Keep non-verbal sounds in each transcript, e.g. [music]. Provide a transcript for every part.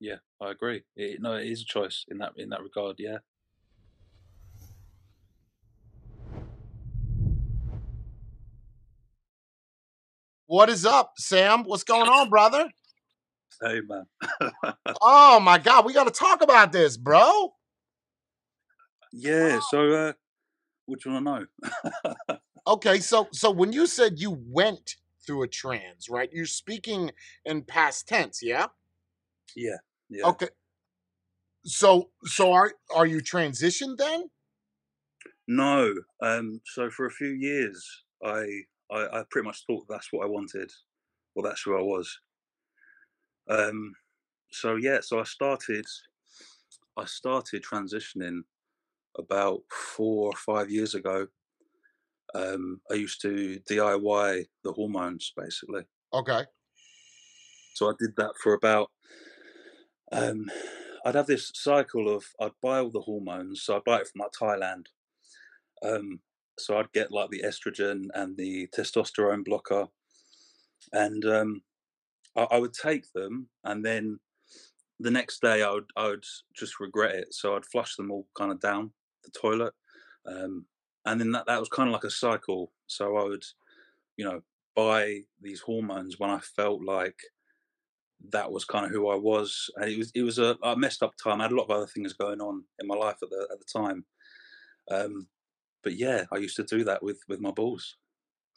yeah, I agree. It, no, it is a choice in that in that regard. Yeah. What is up, Sam? What's going on, brother? Hey, man. [laughs] oh my God, we got to talk about this, bro. Yeah. So, uh, what do you want to know? [laughs] okay, so so when you said you went through a trans, right? You're speaking in past tense, yeah? Yeah. Yeah. Okay. So so are are you transitioned then? No. Um. So for a few years, I I, I pretty much thought that's what I wanted, Well that's who I was. Um. So yeah. So I started. I started transitioning about four or five years ago. Um, I used to DIY the hormones basically. Okay. So I did that for about um, I'd have this cycle of I'd buy all the hormones. So I'd buy it from like Thailand. Um, so I'd get like the estrogen and the testosterone blocker, and um, I, I, would take them, and then the next day I would I would just regret it. So I'd flush them all kind of down the toilet, um, and then that that was kind of like a cycle. So I would, you know, buy these hormones when I felt like that was kind of who I was. And it was it was a, a, messed up time. I had a lot of other things going on in my life at the at the time. Um, but yeah, I used to do that with with my balls.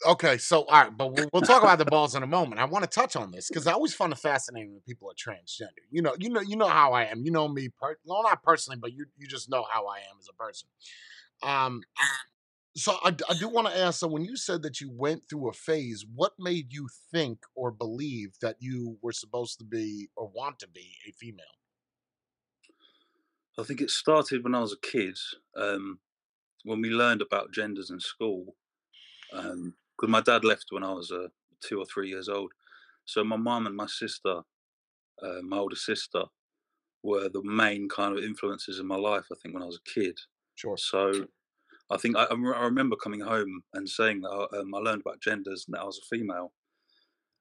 Okay, so all right, but we'll, we'll talk about the [laughs] balls in a moment. I want to touch on this because I always find it fascinating when people are transgender. You know, you know, you know how I am. You know me, per- well, not personally, but you you just know how I am as a person. Um, so I, I do want to ask. So when you said that you went through a phase, what made you think or believe that you were supposed to be or want to be a female? I think it started when I was a kid. Um, when we learned about genders in school, because um, my dad left when I was uh, two or three years old. So my mum and my sister, uh, my older sister, were the main kind of influences in my life. I think when I was a kid. Sure. So I think I, I remember coming home and saying that uh, um, I learned about genders and that I was a female,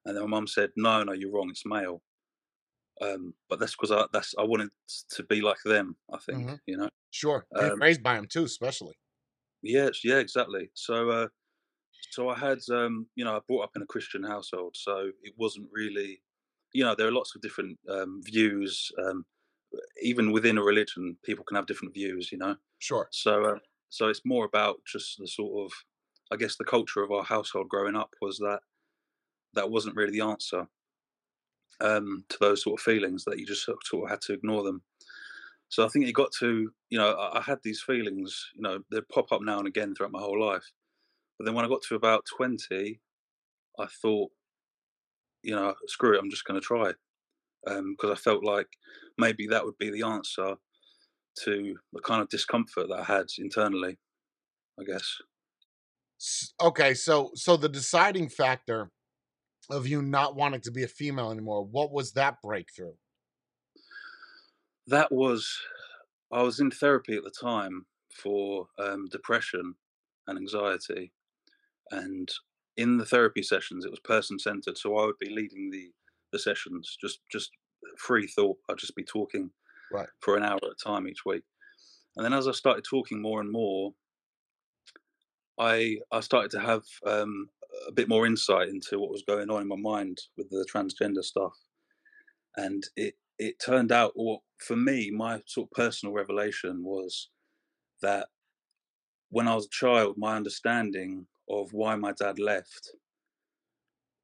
and then my mum said, "No, no, you're wrong. It's male." Um, but that's because I that's I wanted to be like them. I think mm-hmm. you know. Sure, um, raised by them too, especially. Yes, yeah, exactly. So, uh, so I had, um, you know, I brought up in a Christian household, so it wasn't really, you know, there are lots of different um, views. Um, even within a religion, people can have different views, you know. Sure. So, uh, so it's more about just the sort of, I guess, the culture of our household growing up was that that wasn't really the answer um, to those sort of feelings that you just sort of had to ignore them. So I think it got to, you know, I, I had these feelings, you know, they pop up now and again throughout my whole life. But then when I got to about 20, I thought, you know, screw it, I'm just going to try. Because um, I felt like maybe that would be the answer to the kind of discomfort that I had internally, I guess. Okay, so so the deciding factor of you not wanting to be a female anymore, what was that breakthrough? That was I was in therapy at the time for um, depression and anxiety, and in the therapy sessions it was person centered. So I would be leading the the sessions, just just free thought. I'd just be talking right. for an hour at a time each week. And then as I started talking more and more, I I started to have um, a bit more insight into what was going on in my mind with the transgender stuff, and it it turned out, or for me, my sort of personal revelation was that when I was a child, my understanding of why my dad left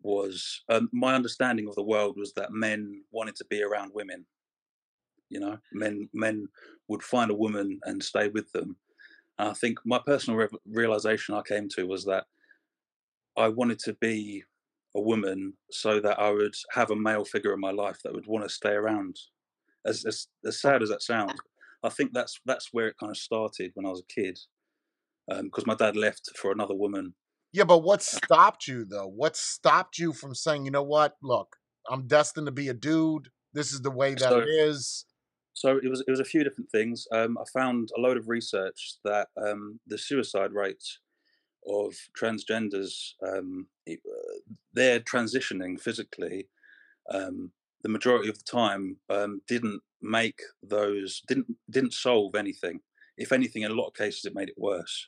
was um, my understanding of the world was that men wanted to be around women you know, men men would find a woman and stay with them. And I think my personal re- realization I came to was that I wanted to be a woman so that I would have a male figure in my life that would want to stay around. As as, as sad as that sounds, I think that's that's where it kind of started when I was a kid, because um, my dad left for another woman. Yeah, but what stopped you though? What stopped you from saying, you know what? Look, I'm destined to be a dude. This is the way that so, it is. So it was it was a few different things. Um, I found a load of research that um, the suicide rates of transgenders, um, uh, they're transitioning physically. Um, the majority of the time um, didn't make those didn't didn't solve anything. If anything, in a lot of cases, it made it worse.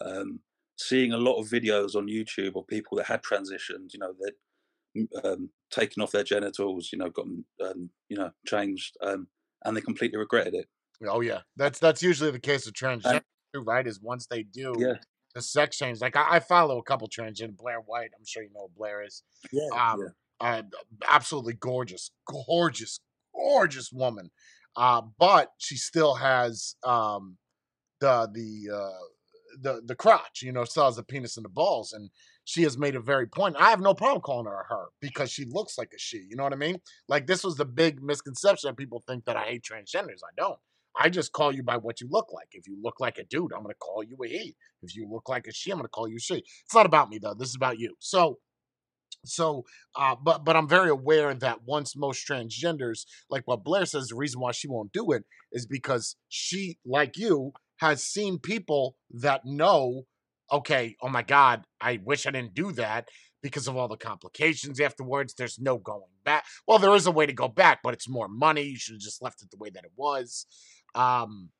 Um, seeing a lot of videos on YouTube of people that had transitioned, you know, they'd um, taken off their genitals, you know, gotten, um, you know, changed, um, and they completely regretted it. Oh yeah, that's that's usually the case with transgender, right? Is once they do Yeah, the sex change. Like I, I follow a couple transgender. Blair White, I'm sure you know who Blair is. yeah, Um, yeah. uh, absolutely gorgeous, gorgeous, gorgeous woman. Uh, but she still has um the the uh the the crotch, you know, still has the penis and the balls, and she has made a very point. I have no problem calling her a her because she looks like a she. You know what I mean? Like this was the big misconception that people think that I hate transgenders. I don't. I just call you by what you look like. If you look like a dude, I'm gonna call you a he. If you look like a she, I'm gonna call you she. It's not about me though. This is about you. So so uh but but i'm very aware that once most transgenders like what blair says the reason why she won't do it is because she like you has seen people that know okay oh my god i wish i didn't do that because of all the complications afterwards there's no going back well there is a way to go back but it's more money you should have just left it the way that it was um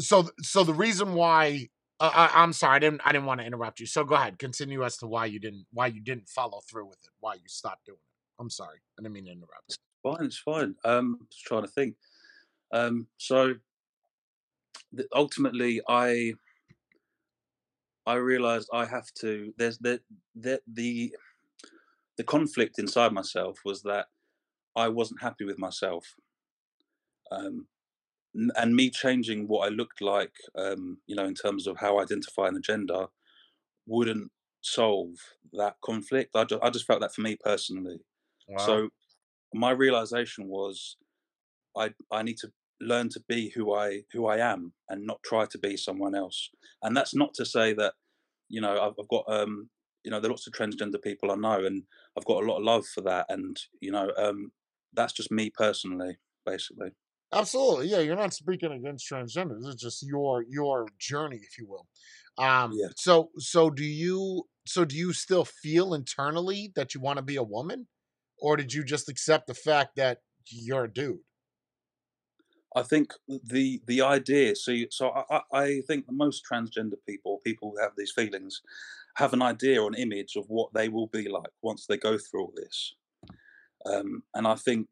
so so the reason why uh, I, I'm sorry, I didn't I didn't want to interrupt you. So go ahead, continue as to why you didn't why you didn't follow through with it, why you stopped doing it. I'm sorry, I didn't mean to interrupt. Fine, it's fine. Um, just trying to think. Um, so ultimately, I I realized I have to. There's the the the the conflict inside myself was that I wasn't happy with myself. Um, and me changing what I looked like, um, you know, in terms of how I identify the gender, wouldn't solve that conflict. I just, I just felt that for me personally. Wow. So my realization was, I I need to learn to be who I who I am and not try to be someone else. And that's not to say that, you know, I've, I've got um, you know, there are lots of transgender people I know, and I've got a lot of love for that. And you know, um, that's just me personally, basically. Absolutely, yeah. You're not speaking against transgenders. It's just your your journey, if you will. Um. Yeah. So so do you so do you still feel internally that you want to be a woman, or did you just accept the fact that you're a dude? I think the the idea. So you- so I, I think most transgender people, people who have these feelings, have an idea or an image of what they will be like once they go through all this. Um, and I think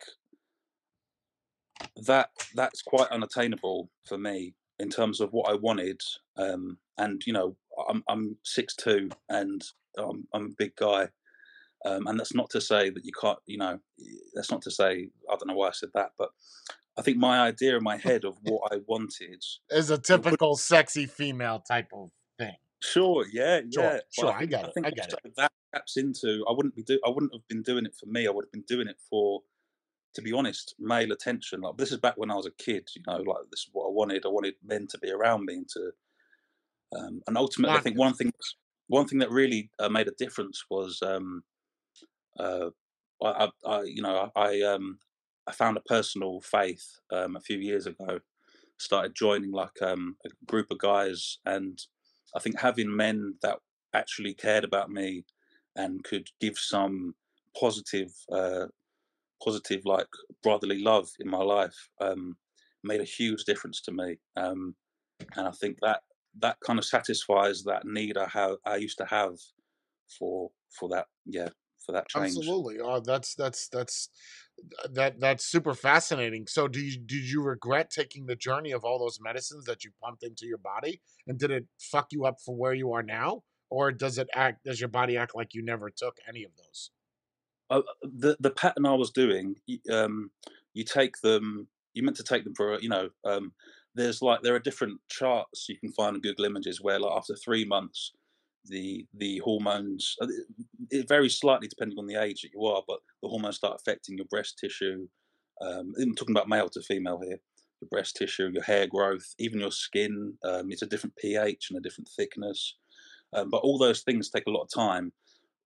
that that's quite unattainable for me in terms of what I wanted. Um, and you know, I'm I'm six two and I'm, I'm a big guy. Um, and that's not to say that you can't, you know, that's not to say I don't know why I said that, but I think my idea in my head of what I wanted Is a typical sexy female type of thing. Sure, yeah, Sure, yeah. sure, But I think, get it, think I get also that taps into. I wouldn't be do. I wouldn't have been doing it for me. I would have been doing it for, to be honest, male attention. Like this is back when I was a kid. You know, like this is what I wanted. I wanted men to be around me and to. Um, and ultimately, I Not think one thing, one thing that really uh, made a difference was, um, uh, I, I, I, you know, I, I, um, I found a personal faith um, a few years ago. Started joining like um, a group of guys, and I think having men that actually cared about me and could give some positive, uh, positive like brotherly love in my life um, made a huge difference to me. Um, and I think that that kind of satisfies that need I have I used to have for for that yeah for that change. Absolutely. Oh, that's that's that's that that's super fascinating. So, do you did you regret taking the journey of all those medicines that you pumped into your body, and did it fuck you up for where you are now, or does it act? Does your body act like you never took any of those? uh, the the pattern I was doing, um, you take them. You meant to take them for you know. Um, there's like there are different charts you can find on Google Images where like after three months, the the hormones uh, it varies slightly depending on the age that you are, but the hormones start affecting your breast tissue. Um, I'm talking about male to female here. Your breast tissue, your hair growth, even your skin. Um, it's a different pH and a different thickness. Um, but all those things take a lot of time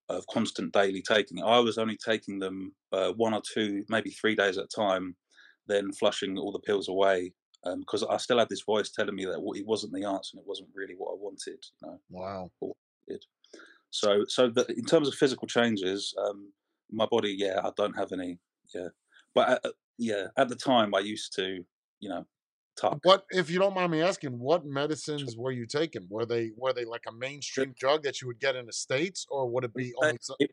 of constant daily taking. I was only taking them uh, one or two, maybe three days at a time, then flushing all the pills away because I still had this voice telling me that it wasn't the answer and it wasn't really what I wanted. You know, Wow. So so the, in terms of physical changes, um, my body, yeah, I don't have any, yeah, but at, yeah, at the time I used to, you know, talk. What, if you don't mind me asking, what medicines were you taking? Were they were they like a mainstream drug that you would get in the states, or would it be only? It-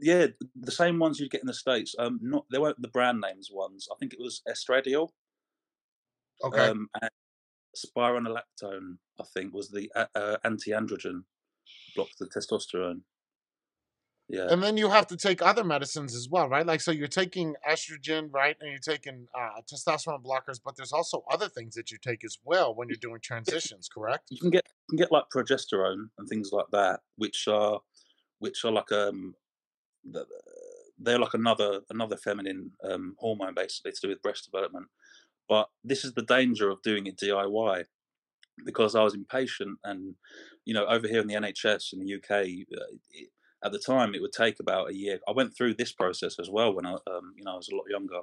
yeah, the same ones you'd get in the states. Um, not they weren't the brand names ones. I think it was estradiol. okay, Um, and spironolactone, I think, was the uh, uh, anti-androgen, blocked the testosterone. Yeah, and then you have to take other medicines as well, right? Like, so you're taking estrogen, right, and you're taking uh, testosterone blockers, but there's also other things that you take as well when you're doing transitions, correct? you can get you can get like progesterone and things like that, which are which are like um they're like another another feminine um, hormone basically to do with breast development. But this is the danger of doing it DIY because I was impatient and you know over here in the NHS in the UK uh, it, at the time it would take about a year. I went through this process as well when I um, you know I was a lot younger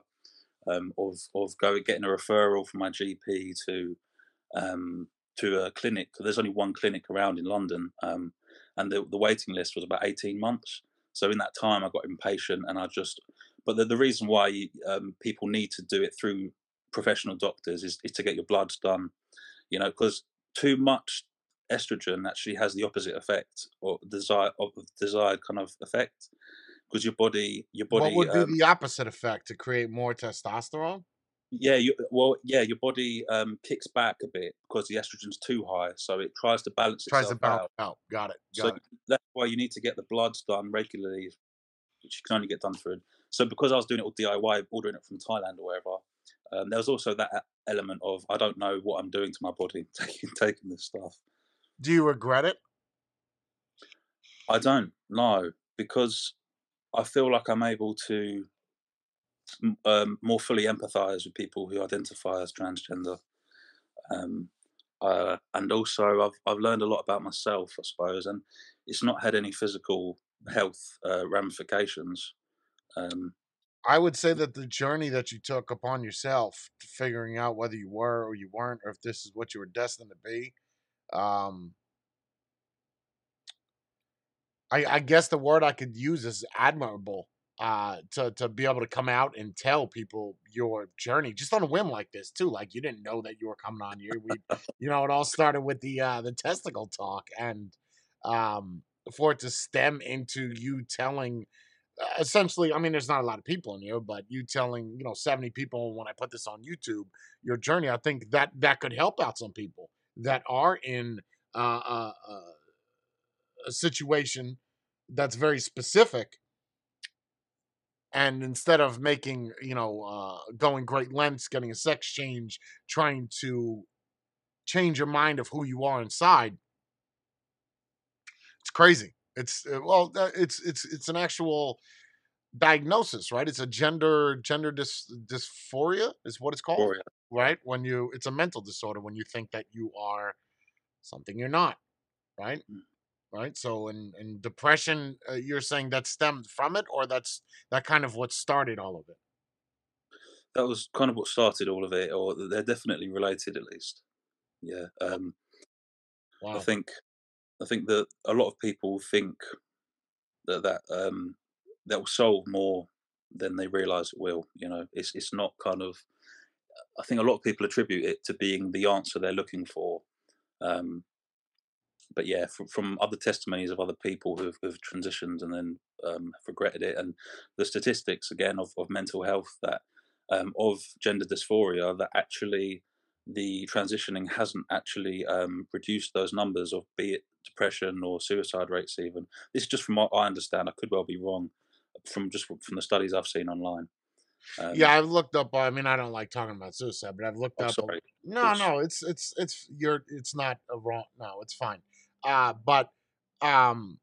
um, of of going getting a referral from my GP to um, to a clinic. There's only one clinic around in London, um, and the, the waiting list was about 18 months. So in that time, I got impatient, and I just. But the, the reason why um, people need to do it through professional doctors is, is to get your bloods done, you know, because too much estrogen actually has the opposite effect or desire of desired kind of effect because your body your body what would be um, the opposite effect to create more testosterone? yeah you, well yeah your body um, kicks back a bit because the estrogen's too high so it tries to balance Tries to balance out out. Got it. so it. that's why you need to get the bloods done regularly which you can only get done through so because i was doing it all diy ordering it from thailand or wherever um, there was also that element of i don't know what i'm doing to my body [laughs] taking taking this stuff Do you regret it? I don't know because I feel like I'm able to um, more fully empathise with people who identify as transgender, um, uh, and also I've I've learned a lot about myself, I suppose, and it's not had any physical health uh, ramifications. Um, I would say that the journey that you took upon yourself, to figuring out whether you were or you weren't, or if this is what you were destined to be, um, I, I guess the word I could use is admirable. Uh, to to be able to come out and tell people your journey just on a whim like this too. Like you didn't know that you were coming on here. We, you know, it all started with the uh, the testicle talk, and um, for it to stem into you telling uh, essentially, I mean, there's not a lot of people in here, but you telling, you know, 70 people when I put this on YouTube, your journey, I think that that could help out some people that are in uh, uh, uh, a situation that's very specific. And instead of making, you know, uh, going great lengths, getting a sex change, trying to change your mind of who you are inside, it's crazy. It's uh, well, it's it's it's an actual diagnosis, right? It's a gender gender dys, dysphoria is what it's called, right? When you it's a mental disorder when you think that you are something you're not, right? Mm. Right. So, in in depression, uh, you're saying that stemmed from it, or that's that kind of what started all of it. That was kind of what started all of it, or they're definitely related at least. Yeah, um, I think I think that a lot of people think that that um, that will solve more than they realise it will. You know, it's it's not kind of. I think a lot of people attribute it to being the answer they're looking for. Um, but yeah, from, from other testimonies of other people who've, who've transitioned and then um, regretted it, and the statistics again of, of mental health that um, of gender dysphoria that actually the transitioning hasn't actually um, reduced those numbers of be it depression or suicide rates even. This is just from what I understand. I could well be wrong from just from the studies I've seen online. Um, Yeah, I've looked up. I mean, I don't like talking about suicide, but I've looked oh, up. sorry. No, no, it's it's it's you're it's not a wrong. No, it's fine. Uh, but um,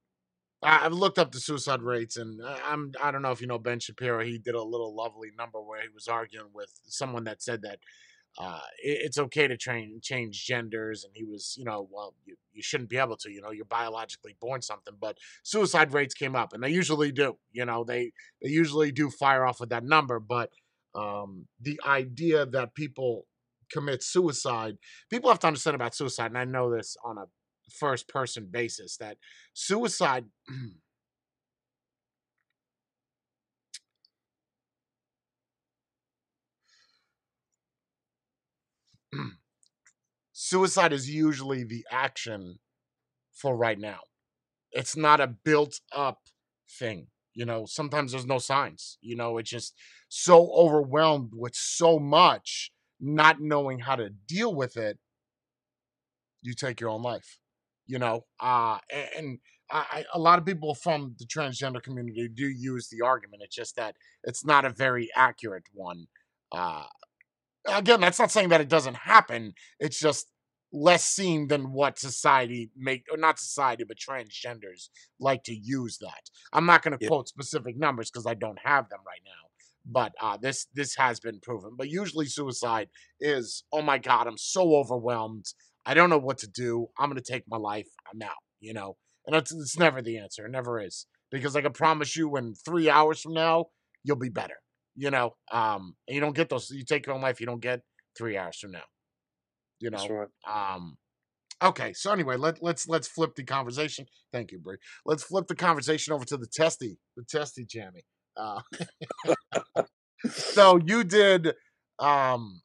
I've looked up the suicide rates, and I'm I don't know if you know Ben Shapiro. He did a little lovely number where he was arguing with someone that said that uh, it, it's okay to train change genders, and he was you know well you, you shouldn't be able to you know you're biologically born something, but suicide rates came up, and they usually do. You know they they usually do fire off with that number, but um, the idea that people commit suicide, people have to understand about suicide, and I know this on a first person basis that suicide [clears throat] [clears throat] suicide is usually the action for right now. It's not a built up thing. You know, sometimes there's no signs. You know, it's just so overwhelmed with so much, not knowing how to deal with it, you take your own life. You know, uh, and I, a lot of people from the transgender community do use the argument. It's just that it's not a very accurate one. Uh, again, that's not saying that it doesn't happen. It's just less seen than what society make or not society but transgenders like to use that. I'm not going to quote specific numbers because i don't have them right now but uh, this this has been proven but usually suicide is oh my god i'm so overwhelmed i don't know what to do i'm going to take my life i'm out you know? And it's, it's never the answer it never is because i can promise you in three hours from now you'll be better you know um you don't get those you take your own life you don't get three hours from now you know right. um okay so anyway let, let's let's flip the conversation thank you Brie. let's flip the conversation over to the testy the testy jammy uh, [laughs] so you did um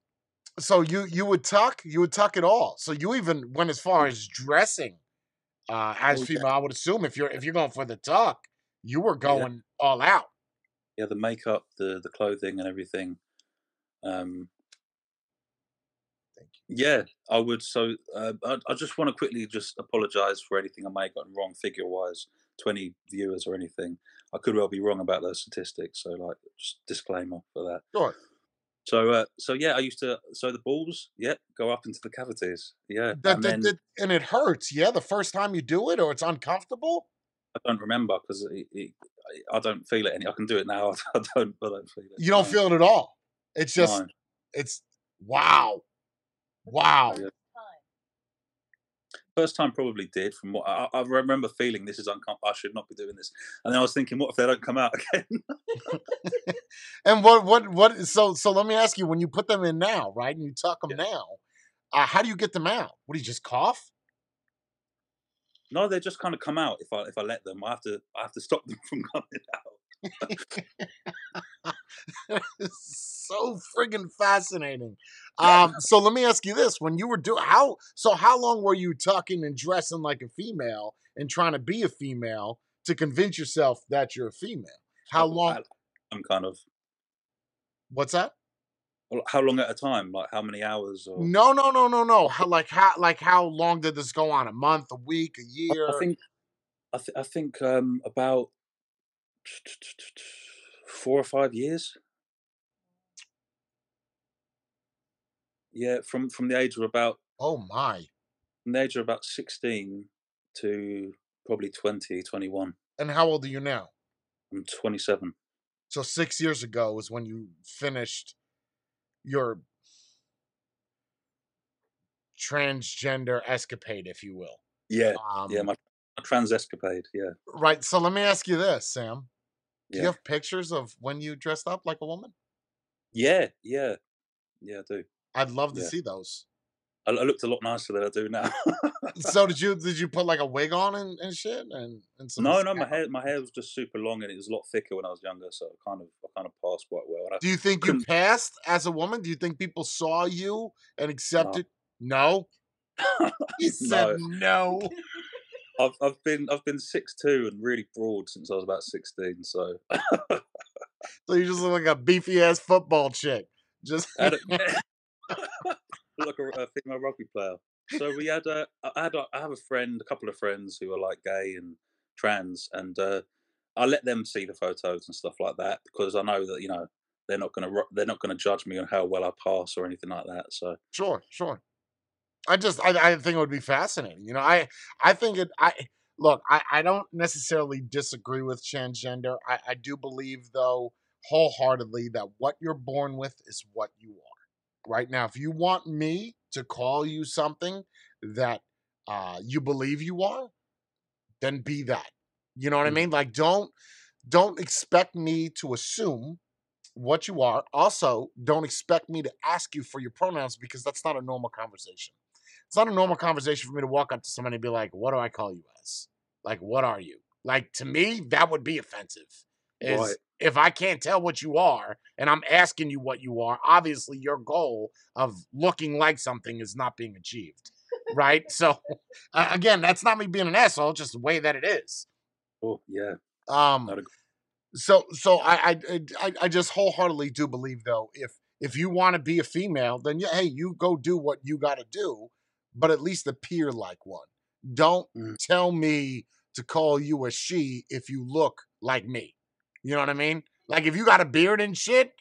so you you would tuck you would tuck it all so you even went as far as dressing uh as oh, female i would assume if you're if you're going for the tuck you were going yeah. all out yeah the makeup the the clothing and everything um yeah, I would. So uh, I, I, just want to quickly just apologise for anything I may have gotten wrong figure wise, twenty viewers or anything. I could well be wrong about those statistics. So like, just disclaimer for that. Sure. So uh, so yeah, I used to. So the balls, yeah, go up into the cavities. Yeah, that, and, that, then, that, and it hurts. Yeah, the first time you do it, or it's uncomfortable. I don't remember because I don't feel it any. I can do it now. [laughs] I don't. I don't feel it. You don't no. feel it at all. It's just. No. It's wow. Wow. Yeah. First time probably did. From what I, I, remember feeling, this is uncomfortable. I should not be doing this. And then I was thinking, what if they don't come out [laughs] again? [laughs] and what, what, what? So, so let me ask you: when you put them in now, right, and you tuck them yeah. now, uh, how do you get them out? What do you just cough? No, they just kind of come out if I if I let them. I have to I have to stop them [laughs] from coming out. [laughs] so friggin' fascinating. Um, so let me ask you this: When you were doing how, so how long were you tucking and dressing like a female and trying to be a female to convince yourself that you're a female? How long? I'm kind of. What's that? How long at a time? Like how many hours? Or... No, no, no, no, no. How like how like how long did this go on? A month, a week, a year? I, think, I, th- I think um, about four or five years. Yeah, from from the age of about oh my, from the age of about sixteen to probably 20, 21. And how old are you now? I'm 27. So six years ago was when you finished your transgender escapade, if you will. Yeah, um, yeah, my, my trans escapade. Yeah. Right. So let me ask you this, Sam. Do yeah. you have pictures of when you dressed up like a woman? Yeah, yeah, yeah, I do. I'd love to yeah. see those. I, I, looked a lot nicer than I do now. [laughs] so did you? Did you put like a wig on and, and shit? And, and some no, no, my hair my hair was just super long and it was a lot thicker when I was younger, so I kind of I kind of passed quite well. do you think you passed as a woman? Do you think people saw you and accepted? No. [laughs] no. he said no. no. [laughs] I've I've been I've been six two and really broad since I was about sixteen. So, so you just look like a beefy ass football chick. Just like a, a, female rugby player. So we had a I had a, I have a friend, a couple of friends who are like gay and trans, and uh, I let them see the photos and stuff like that because I know that you know they're not gonna they're not gonna judge me on how well I pass or anything like that. So sure, sure. I just I, I think it would be fascinating. You know, I I think it I look, I, I don't necessarily disagree with transgender. I, I do believe though wholeheartedly that what you're born with is what you are. Right now, if you want me to call you something that uh, you believe you are, then be that. You know what mm-hmm. I mean? Like don't don't expect me to assume what you are. Also, don't expect me to ask you for your pronouns because that's not a normal conversation it's not a normal conversation for me to walk up to somebody and be like, "What do I call you as? Like, what are you?" Like to me, that would be offensive. Is Right. if I can't tell what you are and I'm asking you what you are, obviously your goal of looking like something is not being achieved. Right? [laughs] So uh, again, that's not me being an asshole, just the way that it is. Oh, yeah. Um I'd so so I I I, I just wholeheartedly do believe though if if you want to be a female, then yeah, hey, you go do what you got to do, but at least appear like one. Don't Mm. tell me to call you a she if you look like me. You know what I mean? Like if you got a beard and shit,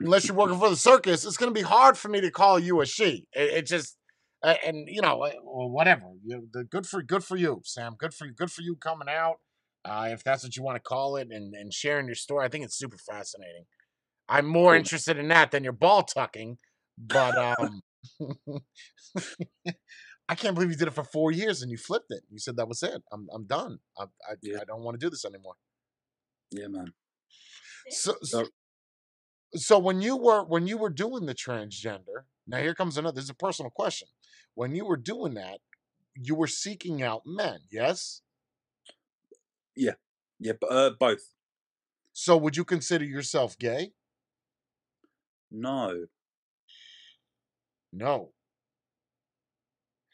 unless you're working for the circus, it's gonna be hard for me to call you a she. It, it just uh, and you know whatever. You, the good for good for you, Sam. Good for you. Good for you coming out. Uh, if that's what you want to call it, and, and sharing your story, I think it's super fascinating. I'm more Cool. interested in that than your ball tucking, but um, [laughs] I can't believe you did it for four years and you flipped it. You said that was it. I'm I'm done. I I, Yeah. I don't want to do this anymore. Yeah, man. So, So- so when you were when you were doing the transgender, now here comes another. This is a personal question. When you were doing that, you were seeking out men, yes. Yeah, Yeah, but uh, both. So would you consider yourself gay? No. No.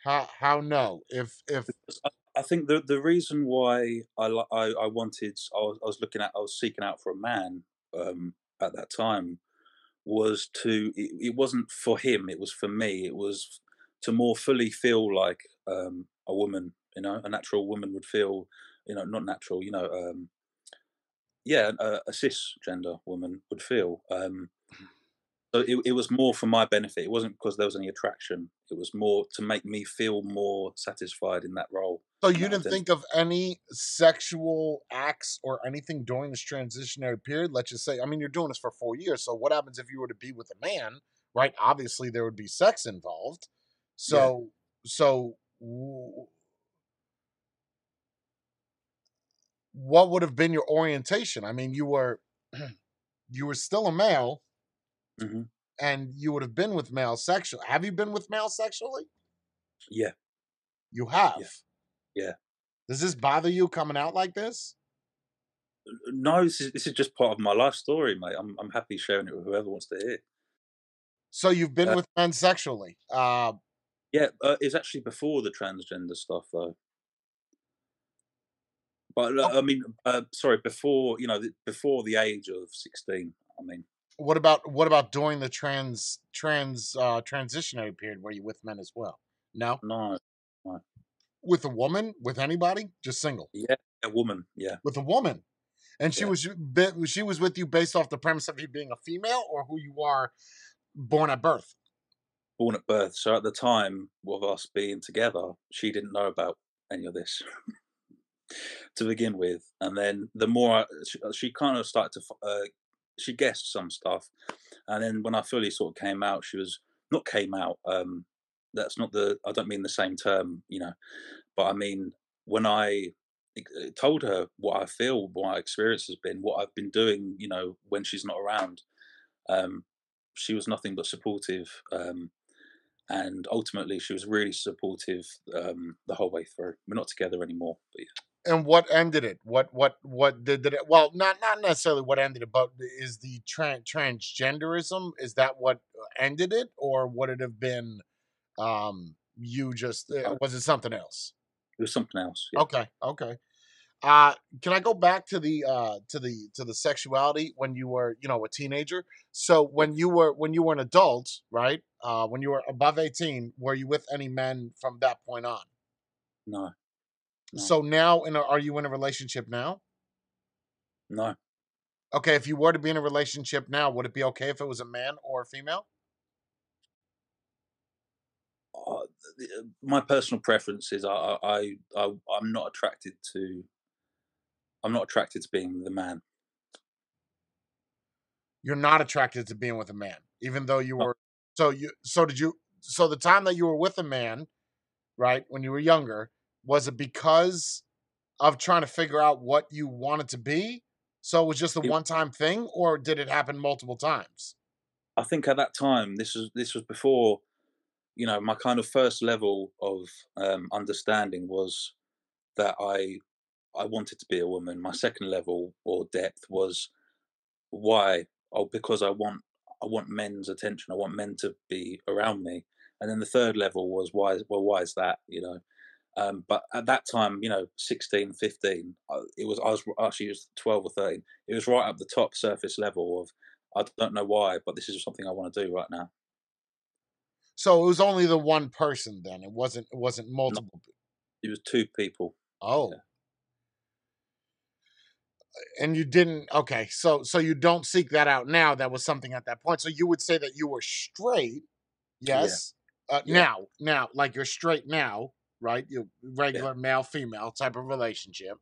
How how no? If if I, think the the reason why I I, I wanted I was, I was looking at I was seeking out for a man um, at that time was to it, it wasn't for him it was for me it was to more fully feel like um, a woman you know a natural woman would feel you know not natural you know um, yeah a, a cisgender woman would feel um, so it, it was more for my benefit it wasn't because there was any attraction it was more to make me feel more satisfied in that role so you didn't think of any sexual acts or anything during this transitionary period, let's just say, I mean, you're doing this for four years. So what happens if you were to be with a man, right? Obviously, there would be sex involved. So so what would have been your orientation? I mean, you were [clears throat] you were still a male, Mhm. and you would have been with male sexual. Have you been with male sexually? yeah You have. Yeah. Does this bother you coming out like this? No, this is this is just part of my life story, mate. I'm I'm happy sharing it with whoever wants to hear. So you've been Uh, with men sexually. Uh, Yeah, uh, it's actually before the transgender stuff, though. But uh, Oh. I mean, uh, sorry, before you know, before the age of sixteen. I mean, what about what about during the trans trans uh, transitionary period where you with men as well? No, no, with a woman, with anybody, just single. yeah, a woman, yeah, with a woman, and she Yeah. was she was with you based off the premise of you being a female or who you are born at birth. born at birth. So at the time of us being together, she didn't know about any of this [laughs] to begin with, and then the more I, she, she kind of started to, uh, she guessed some stuff, and then when I fully sort of came out, she was not came out. Um, that's not the. I don't mean the same term, you know, but I mean when i told her what I feel, what my experience has been, what I've been doing, you know, when she's not around. Um, she was nothing but supportive, um, and ultimately she was really supportive um, the whole way through. We're not together anymore, but yeah. And what ended it? What what what did, did it? Well, not not necessarily what ended it, but is the tran transgenderism is that what ended it, or would it have been um you just uh, was it something else? it was something else. Yeah. Okay, okay. Uh, can I go back to the uh to the to the sexuality when you were you know a teenager? So when you were when you were an adult, right? Uh, when you were above eighteen, were you with any men from that point on? No, No. So now, in a, are you in a relationship now? no, Okay, if you were to be in a relationship now, would it be okay if it was a man or a female? uh, the- uh, my personal preference is I, I, I, I, I'm not attracted to. I'm not attracted to being with a man. You're not attracted to being with a man, even though you were. So you. So did you? So the time that you were with a man, right, when you were younger, was it because of trying to figure out what you wanted to be? So it was just a one-time thing, or did it happen multiple times? I think at that time, this was this was before, you know, my kind of first level of um, understanding was that I I wanted to be a woman. My second level or depth was why? Oh, because I want I want men's attention. I want men to be around me. And then the third level was why? Well, why is that? You know. Um, but at that time, you know, 16, 15, it was I was actually it was 12 or 13. It was right up the top surface level of I don't know why, but this is something I want to do right now. So it was only the one person then. It wasn't. It wasn't multiple. It was two people. Oh. Yeah. And you didn't. Okay, so so you don't seek that out now. That was something at that point. So you would say that you were straight. Yes. Yeah. Uh, yeah. Now, now, like you're straight now, right? You regular male female type of relationship.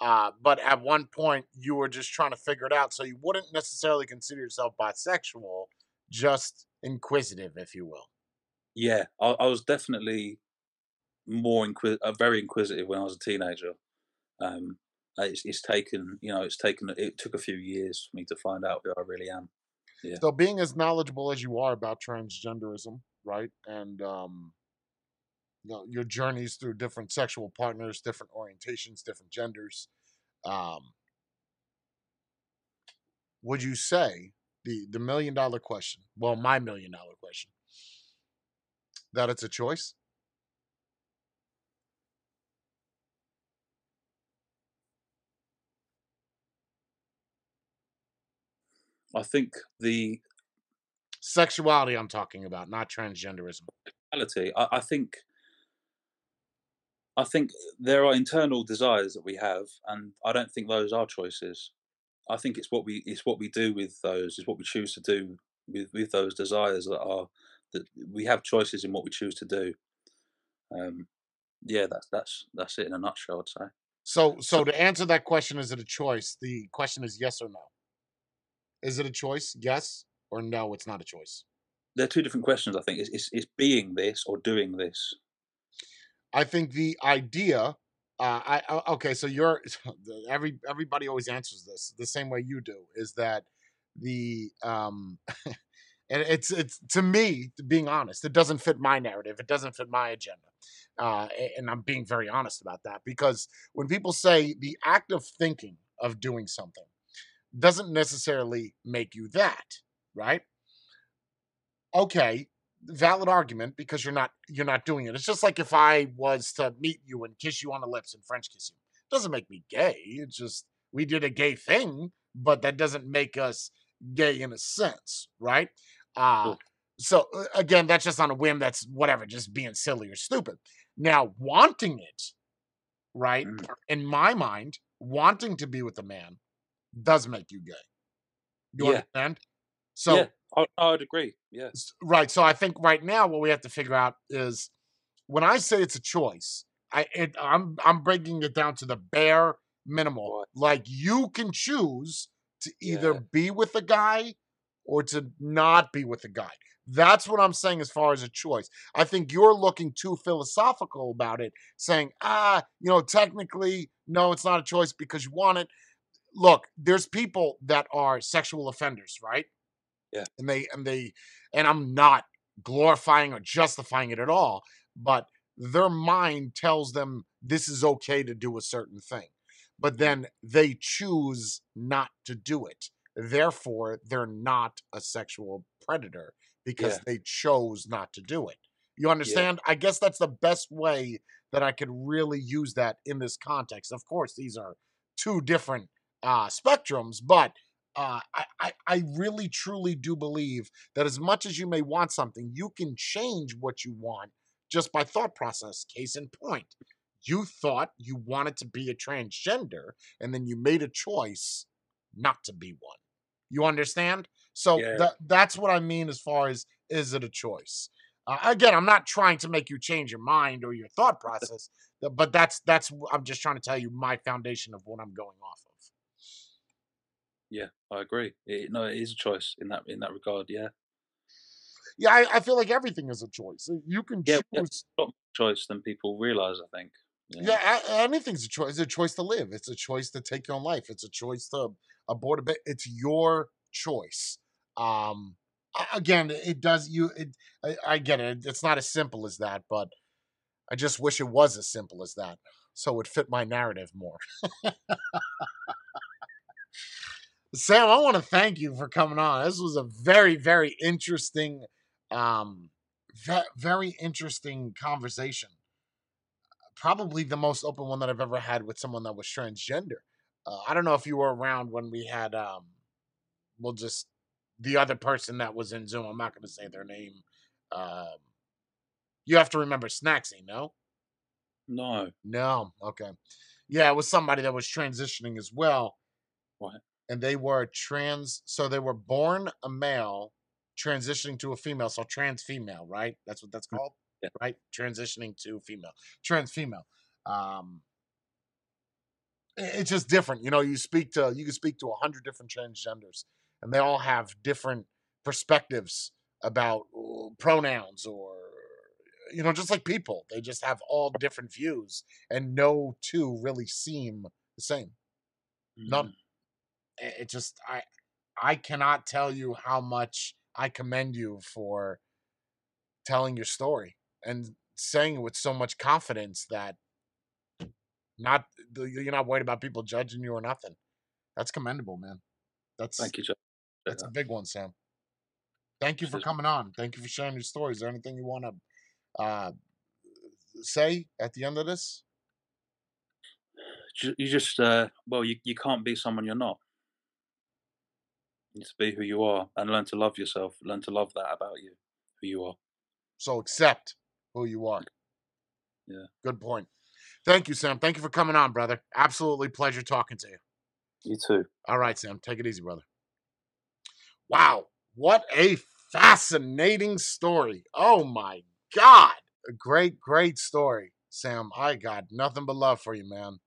Uh, but at one point, you were just trying to figure it out. So you wouldn't necessarily consider yourself bisexual, just inquisitive, if you will. Yeah, I, I was definitely more inquis- uh, very inquisitive when I was a teenager. Um, it's, it's taken, you know, it's taken. It took a few years for me to find out who I really am. Yeah. So, being as knowledgeable as you are about transgenderism, right, and um, you know your journeys through different sexual partners, different orientations, different genders. Um, would you say the the million dollar question? Well, my million dollar question that it's a choice? I think the sexuality I'm talking about, not transgenderism. Sexuality. I, I think I think there are internal desires that we have, and I don't think those are choices. I think it's what we it's what we do with those, is what we choose to do with with those desires that are that we have choices in what we choose to do. Um, yeah, that's that's that's it in a nutshell. I'd say. So, so to answer that question, is it a choice? The question is yes or no. Is it a choice? Yes or no? It's not a choice. They're two different questions. I think it's, it's, it's being this or doing this. I think the idea. Uh, I okay, so you're [laughs] every everybody always answers this the same way you do. Is that the um, [laughs] and it's it's to me, being honest, it doesn't fit my narrative. It doesn't fit my agenda, uh, and I'm being very honest about that because when people say the act of thinking of doing something doesn't necessarily make you that, right? Okay, valid argument because you're not you're not doing it. It's just like if I was to meet you and kiss you on the lips and French kiss you. It doesn't make me gay. It's just we did a gay thing, but that doesn't make us gay in a sense, right? Uh so again, that's just on a whim. That's whatever, just being silly or stupid. Now, wanting it, right? Mm. In my mind, wanting to be with a man does make you gay. You yeah. understand? So yeah. I, I would agree. Yeah. Right. So I think right now what we have to figure out is when I say it's a choice, I it, I'm I'm breaking it down to the bare minimal. Like you can choose to either yeah. be with a guy or to not be with a guy. That's what I'm saying as far as a choice. I think you're looking too philosophical about it, saying, ah, you know, technically, no, it's not a choice because you want it. Look, there's people that are sexual offenders, right? Yeah. And they and they and I'm not glorifying or justifying it at all, but their mind tells them this is okay to do a certain thing. But then they choose not to do it. Therefore, they're not a sexual predator because yeah. they chose not to do it. You understand? Yeah. I guess that's the best way that I could really use that in this context. Of course, these are two different uh, spectrums, but uh, I, I really truly do believe that as much as you may want something, you can change what you want just by thought process. Case in point, you thought you wanted to be a transgender, and then you made a choice not to be one. You understand? So yeah. th- that's what I mean as far as is it a choice? Uh, again, I'm not trying to make you change your mind or your thought process, but that's that's I'm just trying to tell you my foundation of what I'm going off of. Yeah, I agree. It, no, it is a choice in that in that regard. Yeah. Yeah, I, I feel like everything is a choice. You can yeah, choose. Yeah, choice than people realize. I think. Yeah. yeah, anything's a choice. It's a choice to live. It's a choice to take your own life. It's a choice to abort a bit. It's your choice. Um, again, it does you. It, I, I get it. It's not as simple as that, but I just wish it was as simple as that. so it fit my narrative more. [laughs] Sam, I want to thank you for coming on. This was a very, very interesting, um, ve- very interesting conversation. Probably the most open one that I've ever had with someone that was transgender. Uh, I don't know if you were around when we had, um, we'll just the other person that was in Zoom. I'm not going to say their name. Um, you have to remember Snacksy, no? No. No. Okay. Yeah, it was somebody that was transitioning as well. Right. And they were trans, so they were born a male, transitioning to a female. So trans female, right? That's what that's called, Yeah. right? Transitioning to female, trans female. Um, it's just different, you know. You speak to you can speak to a hundred different transgenders, and they all have different perspectives about uh, pronouns or you know, just like people, they just have all different views, and no two really seem the same. None. Mm. I- It just I I cannot tell you how much I commend you for telling your story and saying it with so much confidence that not you're not worried about people judging you or nothing. That's commendable, man. That's Thank you, Joe. that's a big one, Sam. Thank you for coming on. Thank you for sharing your story. Is there anything you want to uh, say at the end of this? You just, uh, well, you, you can't be someone you're not. You need to be who you are and learn to love yourself. Learn to love that about you, who you are. So accept who you are. Yeah. Good point. Thank you, Sam. Thank you for coming on, brother. Absolutely pleasure talking to you. You too. All right, Sam. Take it easy, brother. Wow. What a fascinating story. Oh my God. A great, great story, Sam. I got nothing but love for you, man.